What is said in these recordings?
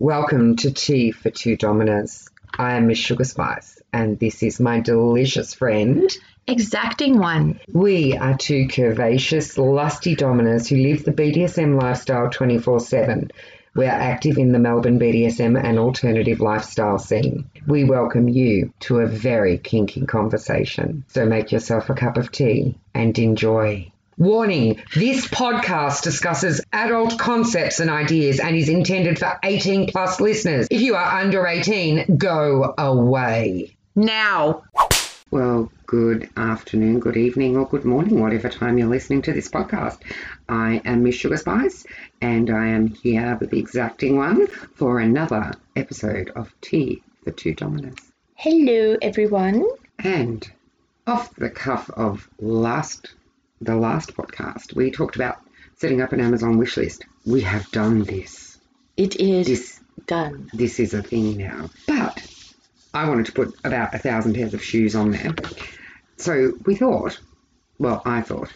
Welcome to Tea for Two Dominers. I am Miss Sugar Spice, and this is my delicious friend. Exacting one. We are two curvaceous, lusty dominers who live the BDSM lifestyle 24 7. We are active in the Melbourne BDSM and alternative lifestyle scene. We welcome you to a very kinky conversation. So make yourself a cup of tea and enjoy. Warning this podcast discusses adult concepts and ideas and is intended for 18 plus listeners. If you are under 18, go away. Now. Well, good afternoon, good evening, or good morning, whatever time you're listening to this podcast. I am Miss Sugar Spice, and I am here with the exacting one for another episode of Tea for Two Dominers. Hello, everyone. And off the cuff of last the last podcast, we talked about setting up an Amazon wish list. We have done this. It is This done. this is a thing now. But I wanted to put about a thousand pairs of shoes on there. So we thought, well, I thought,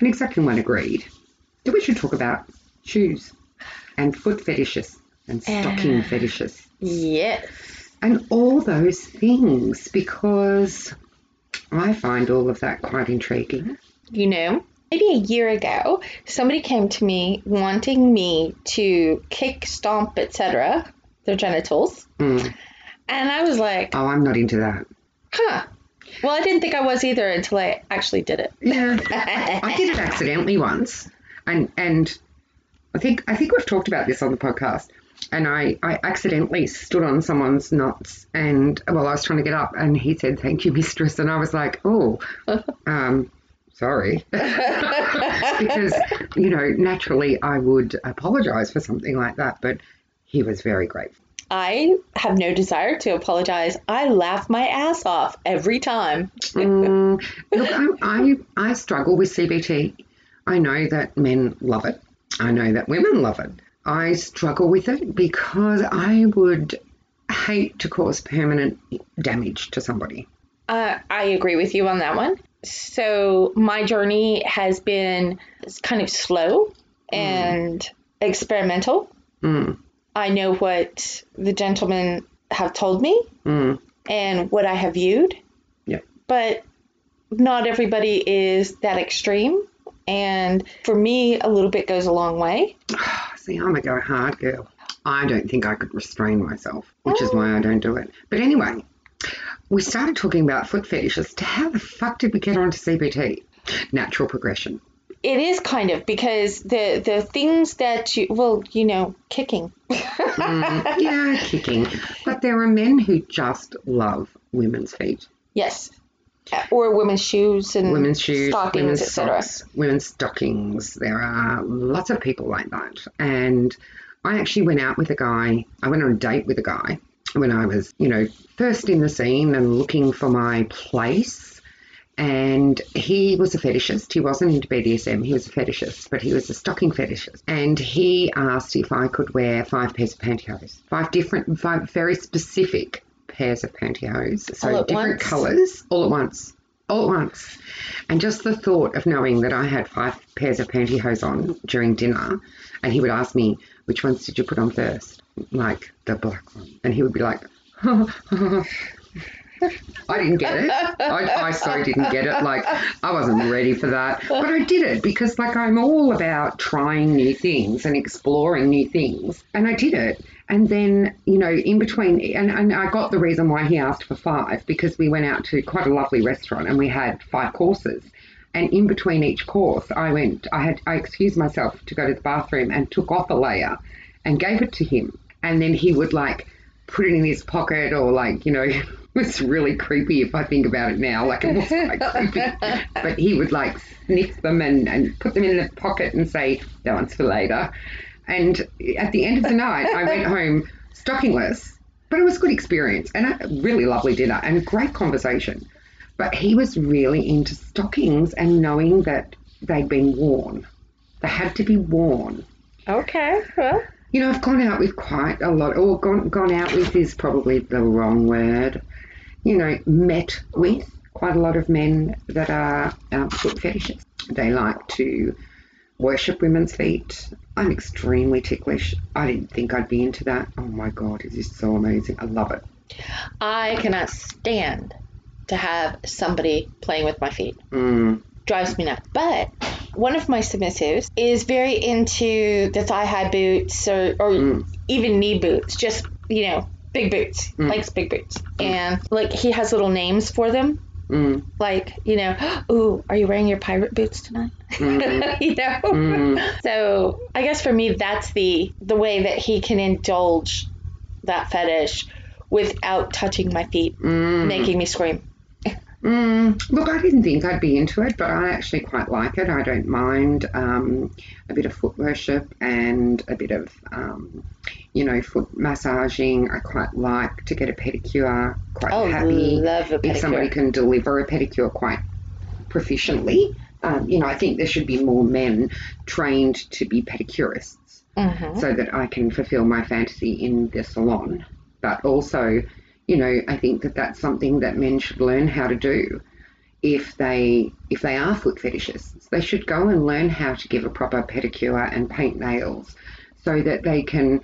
and exactly one agreed, that we should talk about shoes and foot fetishes and stocking Ah. fetishes Yes. and all those things because I find all of that quite intriguing. You know, maybe a year ago, somebody came to me wanting me to kick, stomp, etc., their genitals. Mm. And I was like, Oh, I'm not into that. huh. Well, I didn't think I was either until I actually did it. Yeah, I, did it accidentally once, and and I think I think we've talked about this on the podcast. And I, I accidentally stood on someone's nuts, and well, I was trying to get up, and he said, "Thank you, mistress," and I was like, "Oh, um, sorry," because you know, naturally, I would apologise for something like that, but he was very grateful. I have no desire to apologize. I laugh my ass off every time. Mm, look, I, I I struggle with CBT. I know that men love it. I know that women love it. I struggle with it because I would hate to cause permanent damage to somebody. Uh, I agree with you on that one. So my journey has been kind of slow and experimental. Mm, I know what the gentlemen have told me mm, and what I have viewed, yeah. but not everybody is that extreme. And for me, a little bit goes a long way. See, I'm a go hard girl. I don't think I could restrain myself, which is why I don't do it. But anyway, we started talking about foot fetishes. To how the fuck did we get onto CBT? Natural progression. It is kind of because the the things that you well, you know, kicking. Mm, yeah, kicking. But there are men who just love women's feet, yes. Or women's shoes and women's shoes, stockings, women's etc. socks, women's stockings. There are lots of people like that. And I actually went out with a guy, I went on a date with a guy when I was, you know, first in the scene and looking for my place. And he was a fetishist. He wasn't into BDSM, he was a fetishist, but he was a stocking fetishist. And he asked if I could wear five pairs of pantyhose, five different, five very specific pairs of pantyhose. So different once? colours, all at once. All at once. And just the thought of knowing that I had five pairs of pantyhose on during dinner, and he would ask me, which ones did you put on first? Like the black one. And he would be like, I didn't get it. I, I so didn't get it. Like, I wasn't ready for that. But I did it because, like, I'm all about trying new things and exploring new things. And I did it. And then, you know, in between, and, and I got the reason why he asked for five because we went out to quite a lovely restaurant and we had five courses. And in between each course, I went, I had, I excused myself to go to the bathroom and took off a layer and gave it to him. And then he would like put it in his pocket or like, you know, it's really creepy if I think about it now. Like it was quite creepy. But he would like sniff them and, and put them in the pocket and say, that one's for later. And at the end of the night, I went home stockingless, but it was a good experience and a really lovely dinner and great conversation. But he was really into stockings and knowing that they'd been worn. They had to be worn. Okay. Well, You know, I've gone out with quite a lot, or gone, gone out with is probably the wrong word. You know, met with quite a lot of men that are um, foot fetishists. They like to worship women's feet. I'm extremely ticklish. I didn't think I'd be into that. Oh my god, it is so amazing. I love it. I cannot stand to have somebody playing with my feet. Mm, Drives me nuts. But one of my submissives is very into the thigh high boots or, or Mm. even knee boots, just, you know, big boots, Mm. likes big boots. And like he has little names for them. mm, Like, you know, ooh, are you wearing your pirate boots tonight? Mhm. you know? mm. So I guess for me, that's the the way that he can indulge that fetish without touching my feet, Mm. making me scream. Mm, look, I didn't think I'd be into it, but I actually quite like it. I don't mind um, a bit of foot worship and a bit of, um, you know, foot massaging. I quite like to get a pedicure. Quite Oh, happy love a if somebody can deliver a pedicure quite proficiently. Um, you know, I think there should be more men trained to be pedicurists Mm-hmm. so that I can fulfill my fantasy in the salon. But also, you know, I think that that's something that men should learn how to do. If they if they are foot fetishists, they should go and learn how to give a proper pedicure and paint nails, so that they can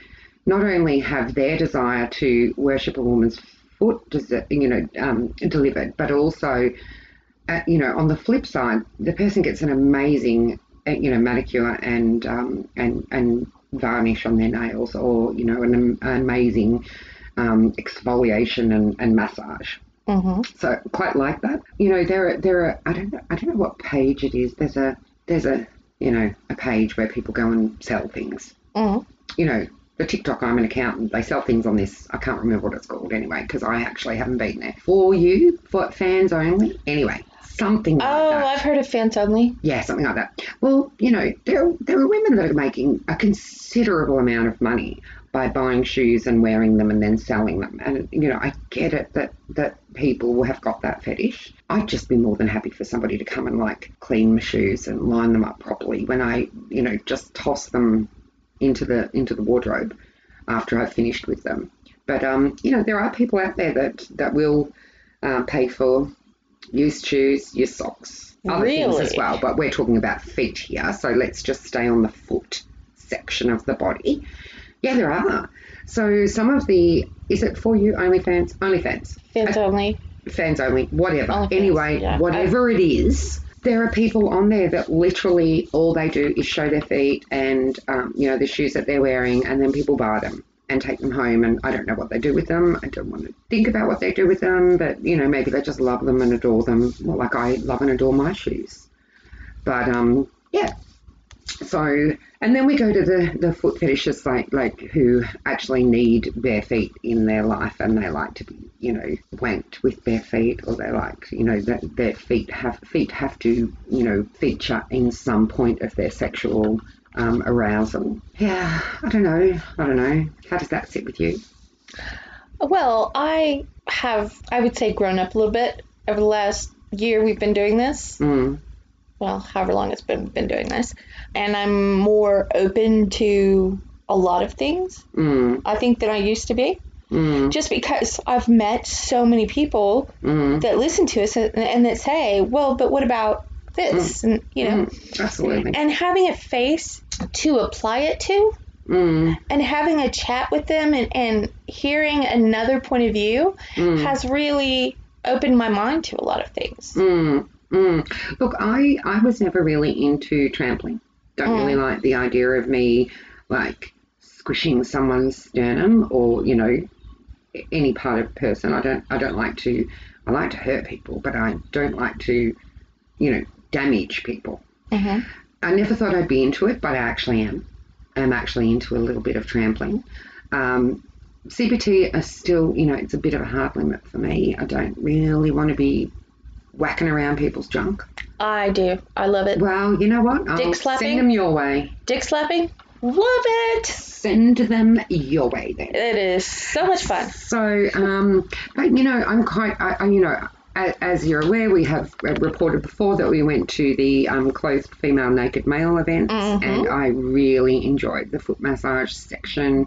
not only have their desire to worship a woman's foot, you know, um, delivered, but also, uh, you know, on the flip side, the person gets an amazing, uh, you know, manicure and um, and and varnish on their nails, or you know, an, amazing um, exfoliation and, and massage. Mm-hmm. So quite like that. You know, there are there are I don't know I don't know what page it is. There's a there's a you know a page where people go and sell things. Mm-hmm. You know, the TikTok. I'm an accountant. They sell things on this. I can't remember what it's called anyway because I actually haven't been there. For you, for fans only. Anyway, something like Oh, that. I've heard of fans only. Yeah, something like that. Well, you know, there there are women that are making a considerable amount of money by buying shoes and wearing them and then selling them. And you know, I get it that that people have got that fetish. I'd just be more than happy for somebody to come and like clean my shoes and line them up properly when I, you know, just toss them into the into the wardrobe after I've finished with them. But um, you know, there are people out there that that will uh, pay for used shoes, used socks, other things as well. But we're talking about feet here, so let's just stay on the foot section of the body. Yeah, there are. So some of the is it for you OnlyFans? OnlyFans, Fans only. fans only, whatever. OnlyFans, anyway, yeah. whatever it is, there are people on there that literally all they do is show their feet and um, you know the shoes that they're wearing, and then people buy them and take them home. And I don't know what they do with them. I don't want to think about what they do with them, but you know maybe they just love them and adore them, well, like I love and adore my shoes. But um, yeah. So, and then we go to the, the foot fetishists, like like who actually need bare feet in their life, and they like to be, you know, wanked with bare feet, or they like, you know, that their feet have feet have to, you know, feature in some point of their sexual um, arousal. Yeah, I don't know. I don't know. How does that sit with you? Well, I have, I would say, grown up a little bit over the last year we've been doing this. Mm, Well, however long it's been been doing this, and I'm more open to a lot of things. mm, I think than I used to be, mm, just because I've met so many people mm, that listen to us and, and that say, "Well, but what about this?" And you know, mm, absolutely. and having a face to apply it to. Mm, and having a chat with them and, and hearing another point of view mm. has really opened my mind to a lot of things. Mm, mm. Look, I, I was never really into trampling. Don't really like the idea of me like squishing someone's sternum or you know any part of a person. I don't I don't like to I like to hurt people, but I don't like to you know damage people. hmm I never thought I'd be into it, but I actually am. I'm actually into a little bit of trampling. Um, CBT are still, you know, it's a bit of a hard limit for me. I don't really want to be whacking around people's junk. I do. I love it. Well, you know what? I'll Dick slapping? send them your way. Dick slapping? Love it. Send them your way then. It is so much fun. So, um, but you know, I'm quite, I, I, you know, as you're aware, we have reported before that we went to the um, closed female naked male events, Mhm. and I really enjoyed the foot massage section.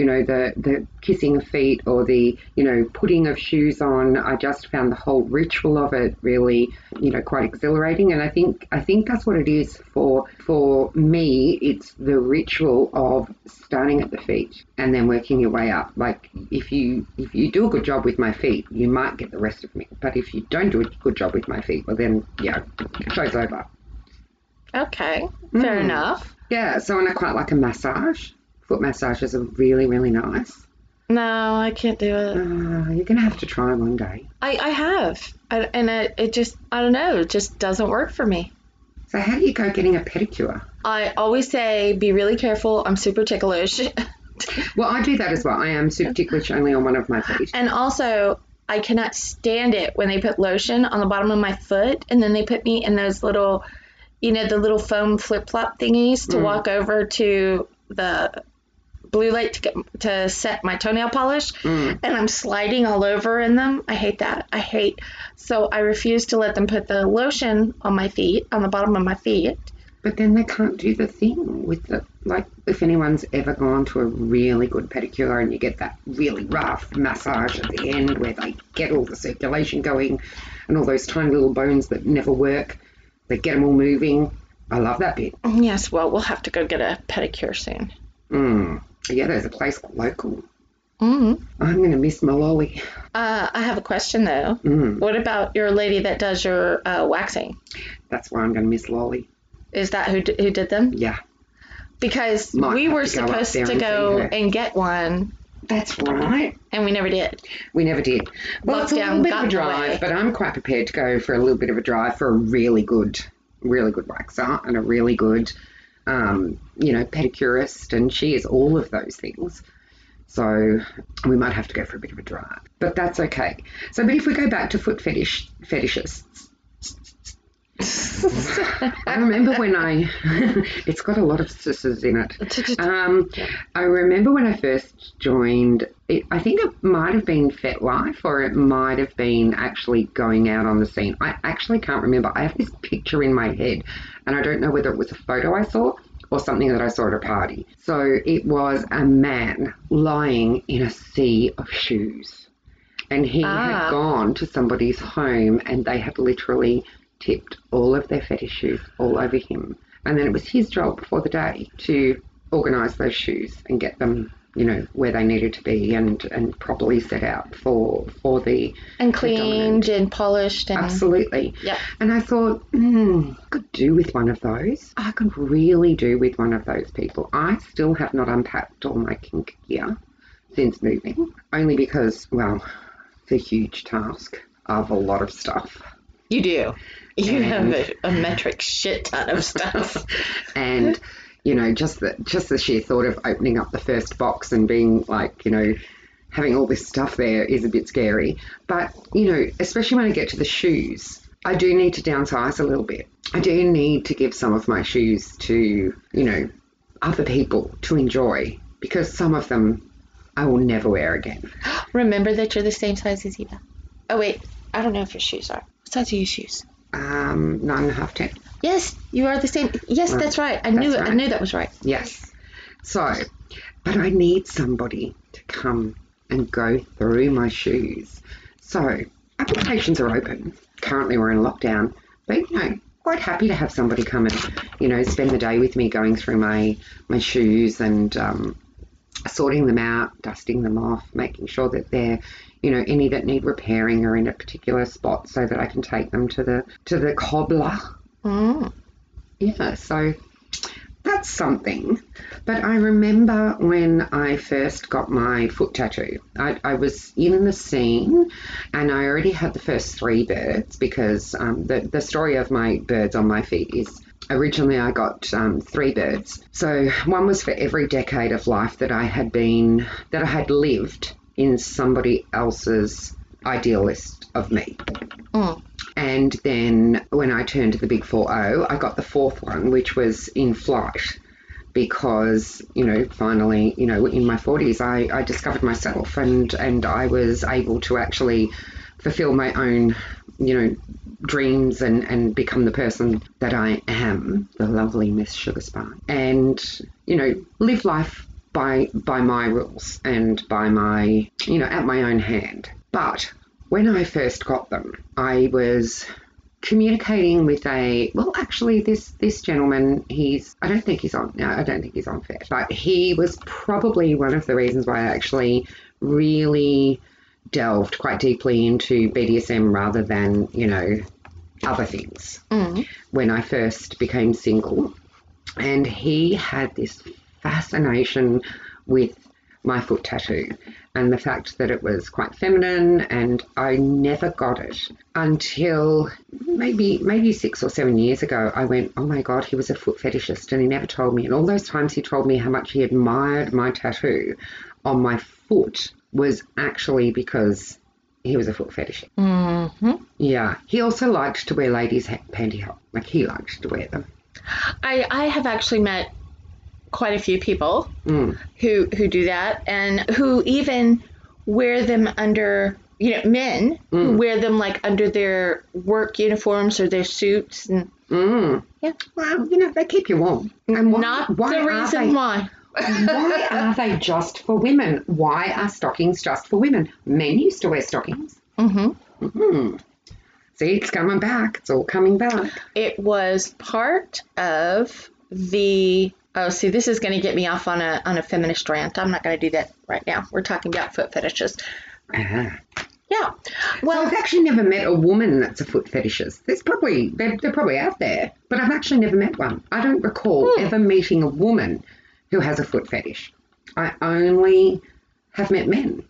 You know, the, the kissing of feet or the, you know, putting of shoes on. I just found the whole ritual of it really, you know, quite exhilarating. And I think I think that's what it is for for me. It's the ritual of starting at the feet and then working your way up. Like if you if you do a good job with my feet, you might get the rest of me. But if you don't do a good job with my feet, well then yeah, show's over. Okay, fair Mm. enough. Yeah, so and I quite like a massage. Foot massages are really, really nice. No, I can't do it. Uh, you're to have to try one day. I, I have. I, and it, it just, I don't know, it just doesn't work for me. So, how do you go getting a pedicure? I always say, be really careful. I'm super ticklish. Well, I do that as well. I am super ticklish only on one of my feet. and also, I cannot stand it when they put lotion on the bottom of my foot and then they put me in those little, you know, the little foam flip flop thingies to Mm. walk over to the blue light to get to set my toenail polish Mm. and I'm sliding all over in them. I hate that. I hate. So I refuse to let them put the lotion on my feet, on the bottom of my feet. But then they can't do the thing with the, like, if anyone's ever gone to a really good pedicure and you get that really rough massage at the end where they get all the circulation going and all those tiny little bones that never work, they get them all moving. I love that bit. Yes, well, we'll have to go get a pedicure soon. Mm. Yeah, there's a place called local. Mm. I'm going to miss my lolly. Uh, I have a question though. Mm. What about your lady that does your uh, waxing? That's why I'm going to miss lolly. Is that who, d- who did them? Yeah. Because Might we were to supposed to go see and get one, That's right. and we never did. We never did. Well, it's a little bit of a in the way. drive, but I'm quite prepared to go for a little bit of a drive for a really good, really good waxer and a really good, um, you know, pedicurist, and she is all of those things. So we might have to go for a bit of a drive, but that's okay. So, but if we go back to foot fetish fetishists, I remember when I, it's got a lot of sisters in it. Um, I remember when I first joined, it, I think it might have been FetLife or it might have been actually going out on the scene. I actually can't remember. I have this picture in my head and I don't know whether it was a photo I saw or something that I saw at a party. So it was a man lying in a sea of shoes. And he Ah. had gone to somebody's home and they had literally tipped all of their fetish shoes all over him. And then it was his job for the day to organise those shoes and get them, you know, where they needed to be and, and properly set out for for the and dominant. cleaned and polished and absolutely. yeah. And I thought, hmm, I could do with one of those. I could really do with one of those people. I still have not unpacked all my kink gear since moving, only because, well, it's a huge task of a lot of stuff. You do. You have a, a metric shit ton of stuff. and you know just the just the sheer thought of opening up the first box and being like you know having all this stuff there is a bit scary but you know especially when i get to the shoes i do need to downsize a little bit i do need to give some of my shoes to you know other people to enjoy because some of them i will never wear again Remember that you're the same size as Eva. Oh wait, I don't know if your shoes are. What size are your shoes? um nine and a half ten Yes, you are the same. Yes, Right. that's right. I knew That's it. I knew that was right. Yes. So, but I need somebody to come and go through my shoes. So, applications are open. Currently, we're in lockdown, but you know, quite happy to have somebody come and you know spend the day with me going through my my shoes and um, sorting them out, dusting them off, making sure that they're you know any that need repairing are in a particular spot so that I can take them to the to the cobbler Mm. yeah, so that's something. But I remember when I first got my foot tattoo, I, I was in the scene and I already had the first three birds because um, the, the story of my birds on my feet is originally I got um, three birds. So one was for every decade of life that I had been, that I had lived in somebody else's ideal list of me. Mm. And then when I turned to the Big 4 0, I got the fourth one, which was in flight because, you know, finally, you know, in my 40s, I, I discovered myself and, and I was able to actually fulfill my own, you know, dreams and, and become the person that I am, the lovely Miss Sugar Spark, and, you know, live life by by my rules and by my you know at my own hand. But when I first got them, I was communicating with a well actually this this gentleman he's I don't think he's on no I don't think he's on FET but he was probably one of the reasons why I actually really delved quite deeply into BDSM rather than you know other things Mm. when I first became single and he had this fascination with my foot tattoo. And the fact that it was quite feminine and I never got it until maybe maybe 6 or 7 years ago I went oh my god he was a foot fetishist and he never told me. And all those times he told me how much he admired my tattoo on my foot was actually because he was a foot fetishist hmm yeah. He also liked to wear ladies pantyhose. Like he liked to wear them. I, I have actually met quite a few people mm. who who do that and who even wear them under you know men who Mm. wear them like under their work uniforms or their suits and Mm. Yeah. Well, you know, they keep you warm. And why, not why the are reason they, why why are they just for women? Why are stockings just for women? Men used to wear stockings. hmm hmm See, it's coming back. It's all coming back. it was part of the oh see this is going to get me off on a on a feminist rant i'm not going to do that right now we're talking about foot fetishes Ah. yeah Well, well I've actually never met a woman that's a foot fetishist. There's probably they're, they're probably out there, but I've actually never met one. I don't recall Hmm. ever meeting a woman who has a foot fetish. I only have met men,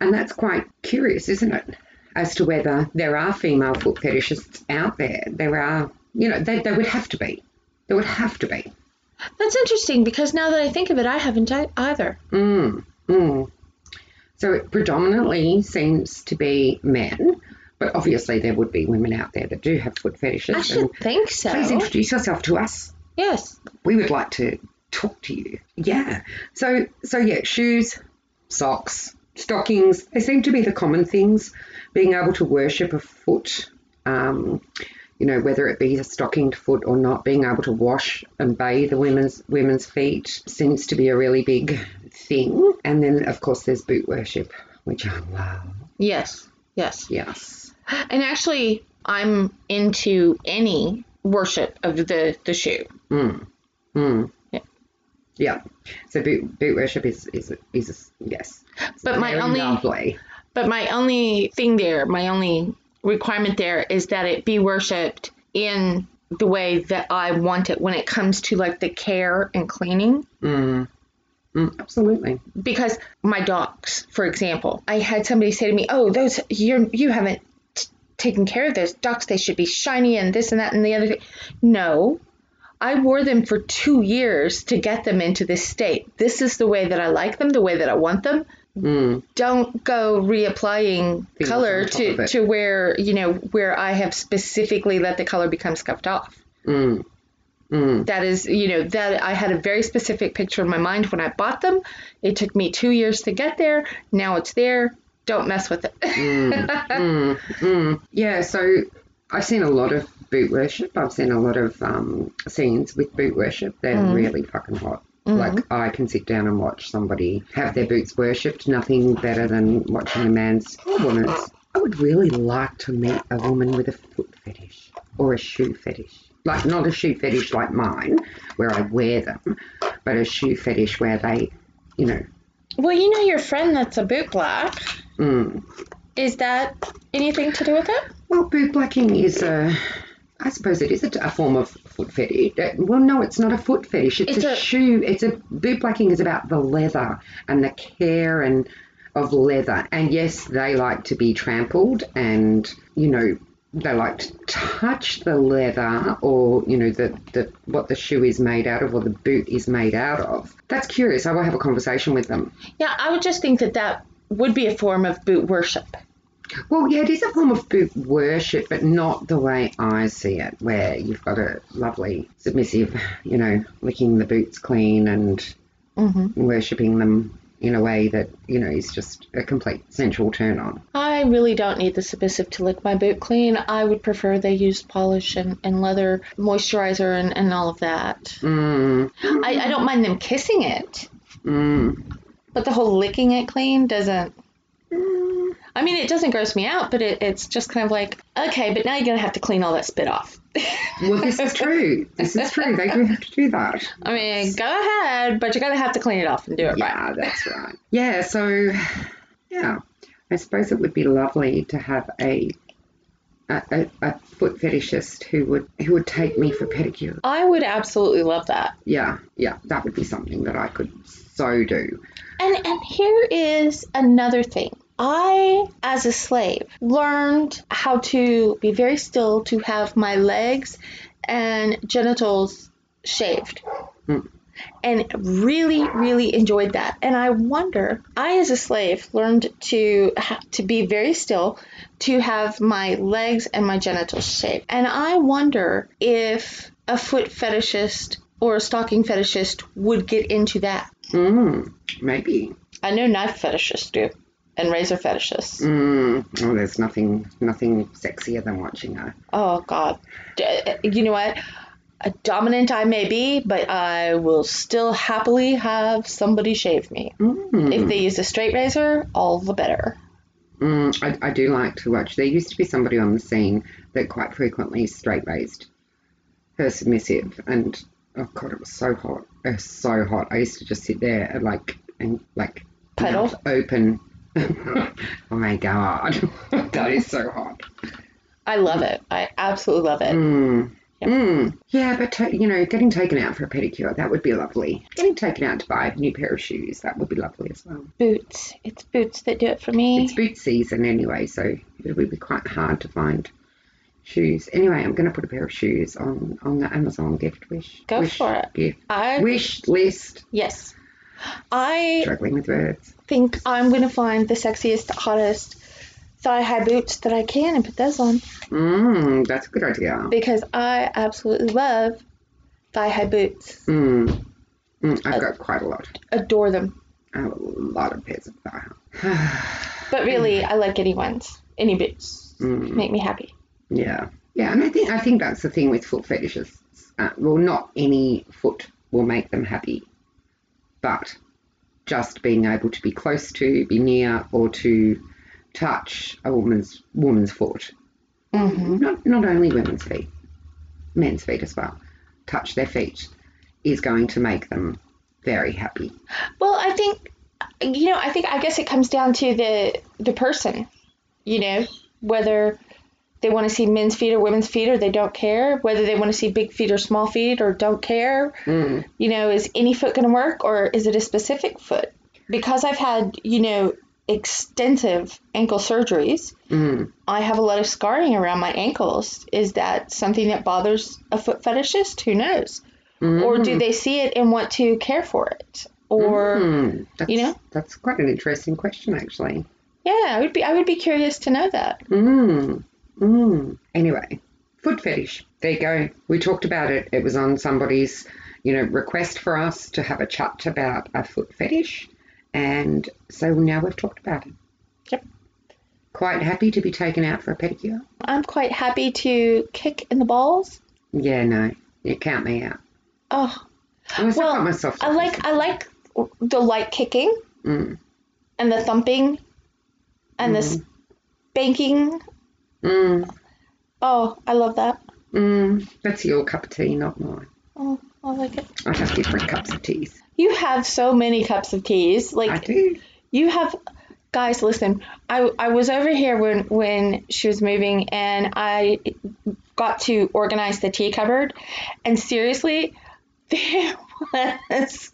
and that's quite curious, isn't it? As to whether there are female foot fetishists out there. There are, you know, they, they would have to be. There would have to be. That's interesting because now that i think of it i haven't either Mm, mm. So it predominantly seems to be men, but obviously there would be women out there that do have foot fetishes. i should think so please introduce yourself to us. yes We would like to talk to you. Yeah. So so yeah, shoes, socks, stockings. They seem to be the common things. Being able to worship a foot. Um, you know, whether it be a stockinged foot or not, being able to wash and bathe the women's women's feet seems to be a really big thing. And then, of course, there's boot worship, which I love. yes yes Yes. and actually i'm into any worship of the the shoe Mm. Mm. Yeah. Yeah. So boot, boot worship is is is yes. But my only- lovely. But my only thing there, my only requirement there is that it be worshipped in the way that I want it when it comes to like the care and cleaning. Mm. Mm, absolutely. Because my dogs, for example, I had somebody say to me, "Oh, those you're you haven't t- taken care of those docs. They should be shiny and this and that and the other thing." No. I wore them for two years to get them into this state. This is the way that I like them, the way that I want them. Mm. don't go reapplying color to, to where you know where I have specifically let the color become scuffed off. Mm. Mm. That is, you know, that I had a very specific picture in my mind when I bought them. It took me two years to get there. Now it's there. Don't mess with it. Mm. Mm. Yeah. So I've seen a lot of boot worship. I've seen a lot of um, scenes with boot worship. They're Mm. really fucking hot. Mm-hmm. Like I can sit down and watch somebody have their boots worshipped. Nothing better than watching a man's or woman's. I would really like to meet a woman with a foot fetish or a shoe fetish. Like not a shoe fetish like mine, where I wear them, but a shoe fetish where they, you know, well, you know your friend that's a boot black. mm, Is that anything to do with it? Well, boot blacking is a, I suppose it is a, a form of foot fetish. Well, no, it's not a foot fetish. It's, It's a, a- shoe. It's a boot blacking is about the leather and the care and of leather. And yes, they like to be trampled, and you know they like to touch the leather or you know the, the what the shoe is made out of or the boot is made out of. That's curious. I will have a conversation with them. Yeah, I would just think that that would be a form of boot worship. Well, yeah, it is a form of boot worship, but not the way I see it, where you've got a lovely, submissive, you know, licking the boots clean and Mm-hmm. worshipping them in a way that, you know, is just a complete sensual turn on. I really don't need the submissive to lick my boot clean. I would prefer they use polish and, and leather moisturizer and, and all of that. Mm, I, I don't mind them kissing it, Mm. But the whole licking it clean doesn't. Mm. I mean, it doesn't gross me out, but it, it's just kind of like, okay, but now you're gonna have to clean all that spit off. Well, this is true. This is true. They do have to do that. I mean, go ahead, but you're gonna have to clean it off and do it right. Yeah, that's right. Yeah, so yeah, I suppose it would be lovely to have a a, a, a foot fetishist who would who would take me for pedicure. I would absolutely love that. Yeah, yeah, that would be something that I could so do. And and here is another thing. I, as a slave, learned how to be very still to have my legs and genitals shaved. Hmm. And really, really enjoyed that. And I wonder, I as a slave learned to ha- to be very still, to have my legs and my genitals shaved. And I wonder if a foot fetishist or a stocking fetishist would get into that. Mm, maybe. I know knife fetishists do, and razor fetishists. Mm, oh, there's nothing nothing sexier than watching a. Oh God, you know what? A dominant I may be, but I will still happily have somebody shave me. Mm, If they use a straight razor, all the better. mm, I, I do like to watch. There used to be somebody on the scene that quite frequently straight raised her submissive, and oh god, it was so hot. It was so hot. I used to just sit there and like and like Puddle? open. oh my god, that is so hot. I love it. I absolutely love it. Mm. Yep. Mm. Yeah, but ta- you know, getting taken out for a pedicure, that would be lovely. Getting taken out to buy a new pair of shoes, that would be lovely as well. Boots. It's boots that do it for me. It's boot season anyway, so it would be quite hard to find shoes. Anyway, I'm going to put a pair of shoes on on the Amazon gift wish. Go wish for it. Gift. I Wish list. yes. I Struggling with words. think I'm gonna find the sexiest, hottest thigh high boots that I can and put those on Mmm, that's a good idea. because I absolutely love thigh high boots. Mm. Mm, I've got quite a lot. Adore them. I have a lot of pairs of thigh. But really, I like any ones, any boots. Mm. Make me happy. Yeah, yeah, and I think I think that's the thing with foot fetishists. Uh, well, not any foot will make them happy, but just being able to be close to, be near, or to touch a woman's woman's foot. Mm-hmm. Not not only women's feet, men's feet as well. Touch their feet is going to make them very happy. Well, I think, you know, I think I guess it comes down to the the person. You know, whether they want to see men's feet or women's feet or they don't care. Whether they want to see big feet or small feet or don't care. Mm. you know, is any foot going to work or is it a specific foot? Because I've had, you know, extensive ankle surgeries, Mm. I have a lot of scarring around my ankles. Is that something that bothers a foot fetishist? Who knows? Mm. Or do they see it and want to care for it? Or Mm. That's, you know? that's quite an interesting question, actually. yeah, I would be I would be curious to know that. Mm. Mm. Anyway, foot fetish. There you go. We talked about it. It was on somebody's, you know, request for us to have a chat about a foot fetish, and so now we've talked about it. Yep. Quite happy to be taken out for a pedicure. I'm quite happy to kick in the balls. Yeah, no, you count me out. Oh, Unless I Well, got myself. I like I like the light kicking Mm. and the thumping and the Mhm. spanking. Mm. Oh, I love that. Mm. That's your cup of tea, not mine. Oh, I like it. I have different cups of teas. You have so many cups of teas. Like I do. you have guys, listen. I I was over here when when she was moving and I got to organize the tea cupboard and seriously there was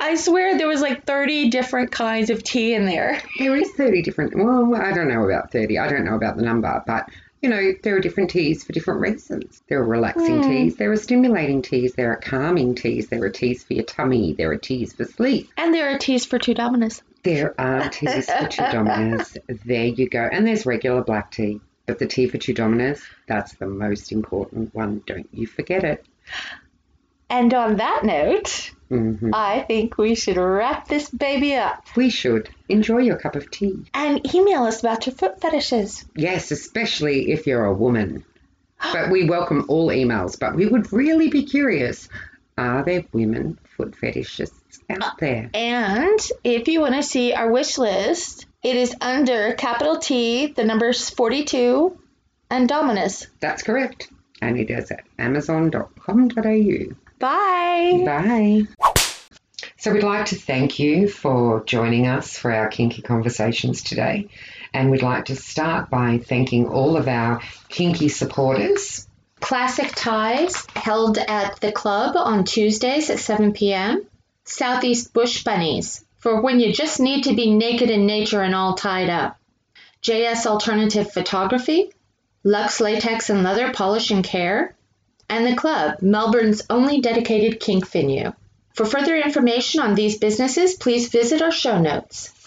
I swear there was like 30 different kinds of tea in there. There is 30 different, well, I don't know about 30. I don't know about the number, but, you know, there are different teas for different reasons. There are relaxing Hmm. teas, there are stimulating teas, there are calming teas, there are teas for your tummy, there are teas for sleep. And there are teas for two dominus. There are teas for two dominers. There you go. And there's regular black tea. But the tea for two dominers, that's the most important one. Don't you forget it. And on that note, hmm I think we should wrap this baby up We should enjoy your cup of tea. and email us about your foot fetishes. Yes, especially if you're a woman. But we welcome all emails. But we would really be curious are there women foot fetishists out there? And if you want to see our wish list, it is under capital T, the numbers 42, and Dominus. That's correct. And it is at amazon.com.au. Bye. Bye. So we'd like to thank you for joining us for our kinky conversations today. And we'd like to start by thanking all of our kinky supporters. Classic Ties held at the club on Tuesdays at 7 p.m. Southeast Bush Bunnies for when you just need to be naked in nature and all tied up. JS Alternative Photography, Lux Latex and Leather Polish and Care, and the club, Melbourne's only dedicated kink venue. For further information on these businesses, please visit our show notes.